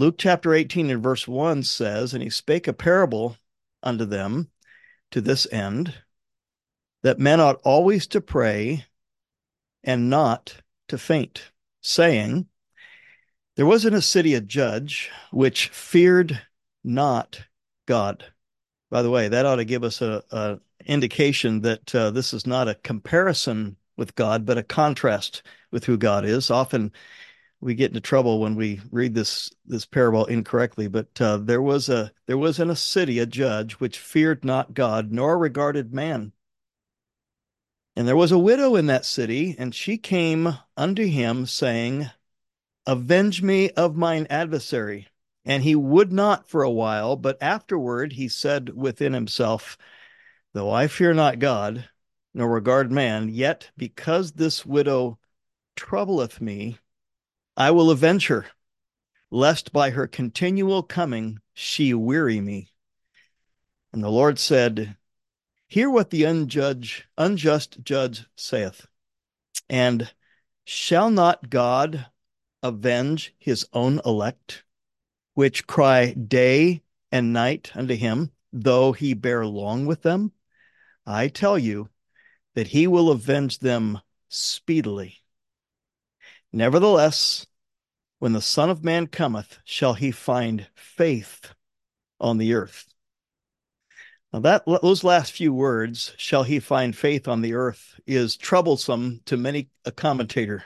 Luke chapter 18 and verse 1 says, And he spake a parable unto them to this end, that men ought always to pray and not to faint, saying, There was in a city a judge which feared not God. By the way, that ought to give us a, indication that uh, this is not a comparison with God, but a contrast with who God is. Often we get into trouble when we read this this parable incorrectly. But uh, there was a there was in a city a judge which feared not God nor regarded man. And there was a widow in that city, and she came unto him, saying, Avenge me of mine adversary. And he would not for a while, but afterward he said within himself, Though I fear not God, nor regard man, yet because this widow troubleth me, I will avenge her, lest by her continual coming she weary me. And the Lord said, Hear what the unjudge, unjust judge saith. And shall not God avenge his own elect, which cry day and night unto him, though he bear long with them? I tell you that he will avenge them speedily. Nevertheless, when the Son of Man cometh, shall he find faith on the earth? Now that those last few words, "shall he find faith on the earth," is troublesome to many a commentator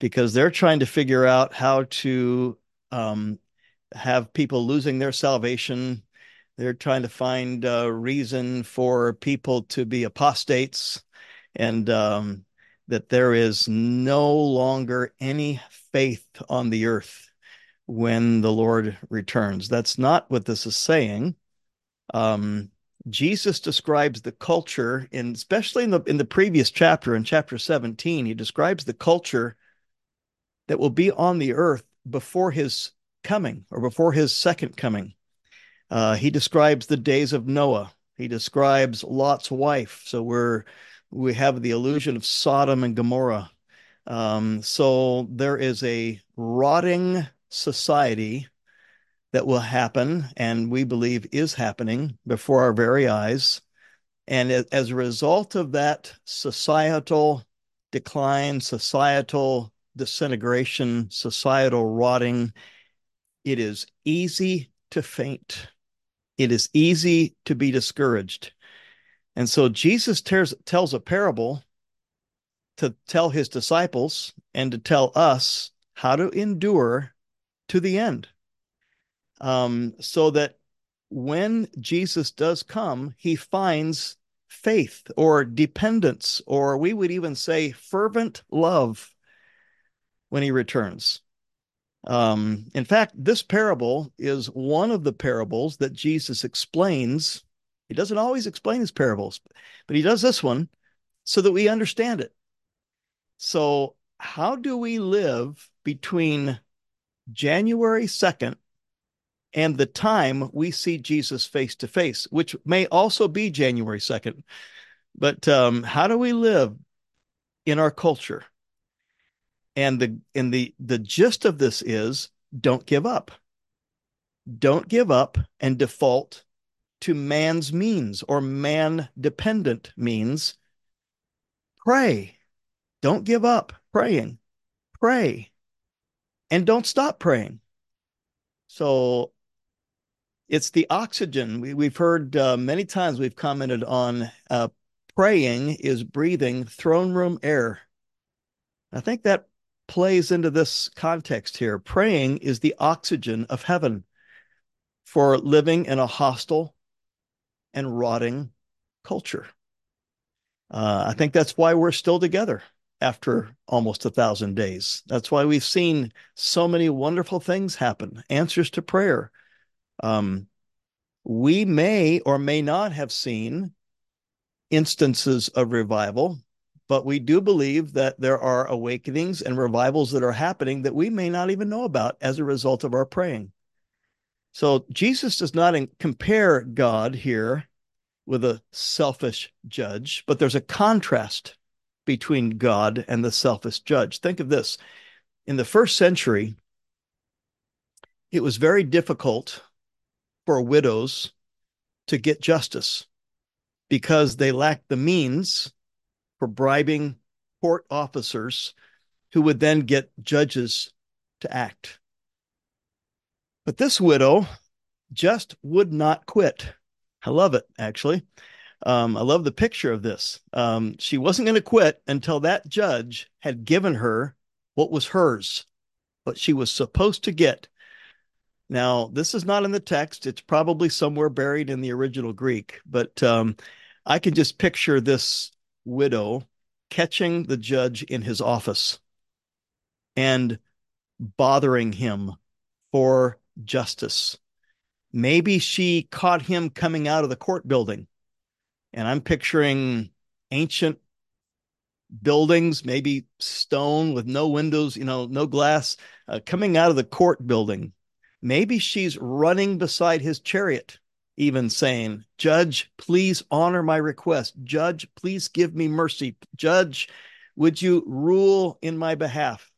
because they're trying to figure out how to um, have people losing their salvation. They're trying to find a reason for people to be apostates, and um, that there is no longer any faith on the earth when the Lord returns. That's not what this is saying. Um, Jesus describes the culture, in especially in the in the previous chapter, in chapter 17, he describes the culture that will be on the earth before his coming or before his second coming. Uh, he describes the days of Noah. He describes Lot's wife. So we're we have the illusion of Sodom and Gomorrah. Um, so there is a rotting society that will happen, and we believe is happening before our very eyes. And as a result of that societal decline, societal disintegration, societal rotting, it is easy to faint. It is easy to be discouraged. And so Jesus tears, tells a parable to tell his disciples and to tell us how to endure to the end um, so that when Jesus does come, he finds faith or dependence, or we would even say fervent love when he returns. Um, in fact, this parable is one of the parables that Jesus explains. He doesn't always explain his parables, but he does this one so that we understand it. So, how do we live between January 2nd and the time we see Jesus face to face, which may also be January 2nd. But um, how do we live in our culture? And the and the the gist of this is don't give up. Don't give up and default to man's means or man dependent means. Pray. Don't give up praying. Pray. And don't stop praying. So it's the oxygen. We, have heard uh, many times we've commented on uh, praying is breathing throne room air. I think that plays into this context here. Praying is the oxygen of heaven for living in a hostile and rotting culture. Uh, I think that's why we're still together after almost a thousand days. That's why we've seen so many wonderful things happen, answers to prayer, um, we may or may not have seen instances of revival, but we do believe that there are awakenings and revivals that are happening that we may not even know about as a result of our praying. So Jesus does not compare God here with a selfish judge, but there's a contrast between God and the selfish judge. Think of this. In the first century, it was very difficult for widows to get justice because they lacked the means for bribing court officers who would then get judges to act. But this widow just would not quit. I love it, actually. Um, I love the picture of this. Um, she wasn't going to quit until that judge had given her what was hers, what she was supposed to get. Now, this is not in the text. It's probably somewhere buried in the original Greek, but um, I can just picture this widow catching the judge in his office and bothering him for justice. Maybe she caught him coming out of the court building. And I'm picturing ancient buildings, maybe stone with no windows, you know, no glass, uh, coming out of the court building. Maybe she's running beside his chariot, even saying, Judge, please honor my request. Judge, please give me mercy. Judge, would you rule in my behalf?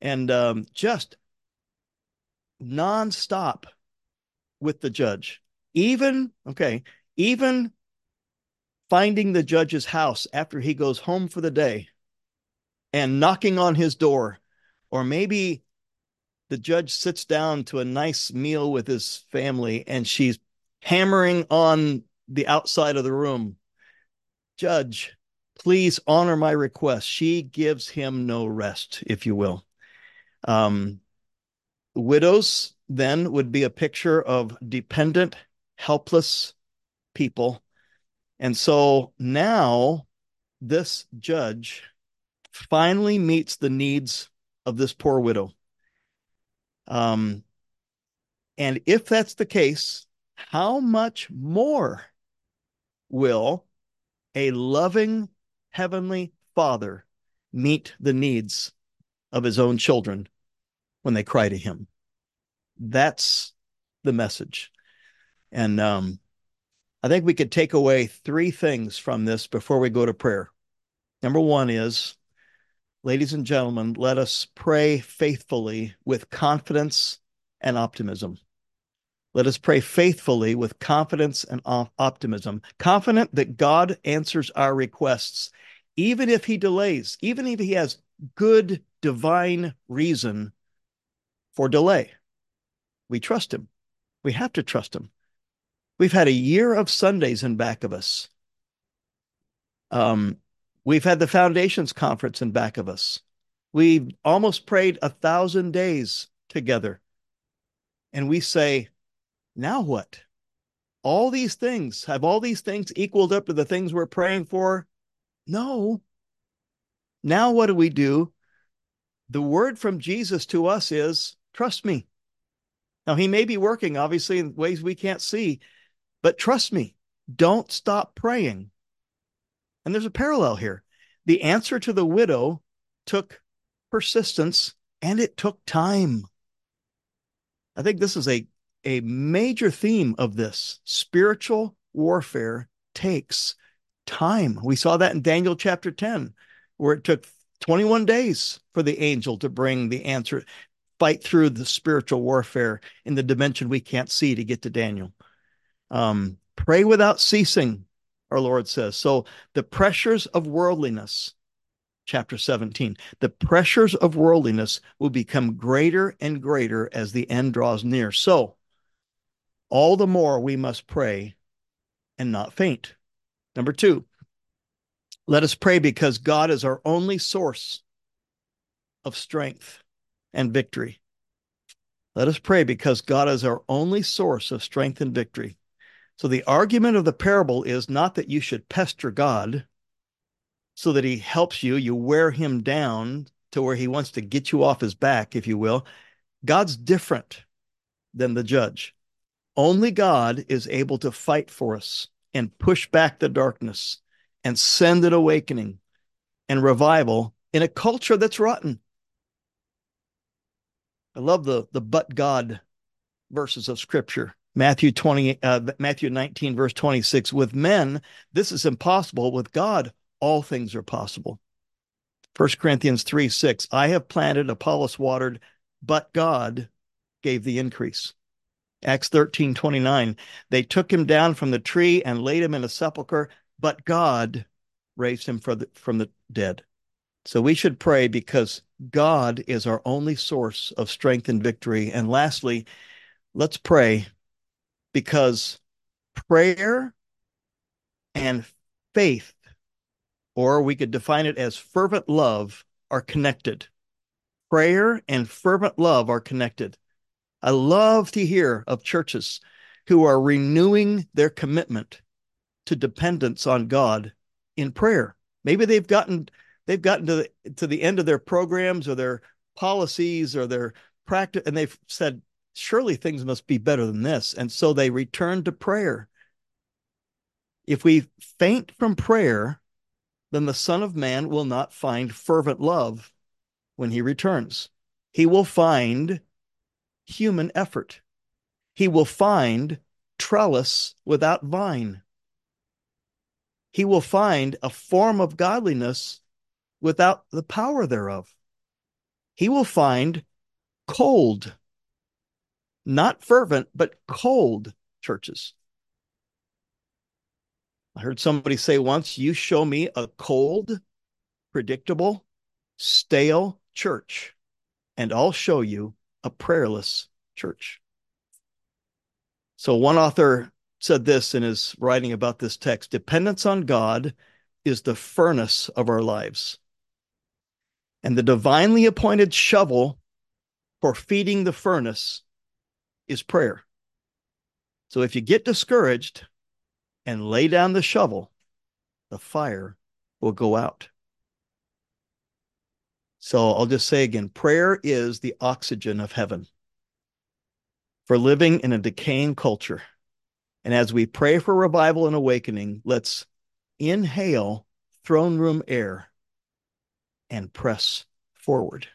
And um, just nonstop with the judge. Even, okay, even finding the judge's house after he goes home for the day and knocking on his door, or maybe the judge sits down to a nice meal with his family and she's hammering on the outside of the room. Judge, please honor my request. She gives him no rest, if you will. Um, widows then would be a picture of dependent, helpless people. And so now this judge finally meets the needs of this poor widow. Um, and if that's the case, how much more will a loving heavenly father meet the needs of his own children when they cry to him? That's the message. And um, I think we could take away three things from this before we go to prayer. Number one is, ladies and gentlemen, let us pray faithfully with confidence and optimism. Let us pray faithfully with confidence and optimism, confident that God answers our requests, even if He delays, even if He has good divine reason for delay. We trust him. We have to trust him. We've had a year of Sundays in back of us. Um, we've had the Foundations Conference in back of us. We've almost prayed a thousand days together. And we say, now what? All these things, have all these things equaled up to the things we're praying for? No. Now what do we do? The word from Jesus to us is trust me. Now, he may be working, obviously, in ways we can't see, but trust me, don't stop praying. And there's a parallel here. The answer to the widow took persistence and it took time. I think this is a, a major theme of this. Spiritual warfare takes time. We saw that in Daniel chapter 10, where it took 21 days for the angel to bring the answer fight through the spiritual warfare in the dimension we can't see to get to Daniel. Um, pray without ceasing, our Lord says. So the pressures of worldliness, chapter 17, the pressures of worldliness will become greater and greater as the end draws near. So all the more we must pray and not faint. Number two, let us pray because God is our only source of strength and victory. Let us pray because God is our only source of strength and victory. So the argument of the parable is not that you should pester God so that he helps you, you wear him down to where he wants to get you off his back, if you will. God's different than the judge. Only God is able to fight for us and push back the darkness and send an awakening and revival in a culture that's rotten. I love the the but God verses of scripture. Matthew 20 uh, Matthew 19 verse 26 with men this is impossible with God all things are possible. 1 Corinthians 3 6 I have planted Apollos watered but God gave the increase. Acts 13 29. They took him down from the tree and laid him in a sepulchre, but God raised him from the, from the dead. So we should pray because God is our only source of strength and victory. And lastly, let's pray because prayer and faith, or we could define it as fervent love, are connected. Prayer and fervent love are connected. I love to hear of churches who are renewing their commitment to dependence on God in prayer. Maybe they've gotten they've gotten to the to the end of their programs or their policies or their practice and they've said surely things must be better than this and so they return to prayer. If we faint from prayer, then the son of man will not find fervent love when he returns. He will find human effort. He will find trellis without vine. He will find a form of godliness without the power thereof. He will find cold, not fervent, but cold churches. I heard somebody say once, You show me a cold, predictable, stale church, and I'll show you a prayerless church. So, one author said this in his writing about this text dependence on God is the furnace of our lives. And the divinely appointed shovel for feeding the furnace is prayer. So, if you get discouraged and lay down the shovel, the fire will go out. So I'll just say again prayer is the oxygen of heaven for living in a decaying culture. And as we pray for revival and awakening, let's inhale throne room air and press forward.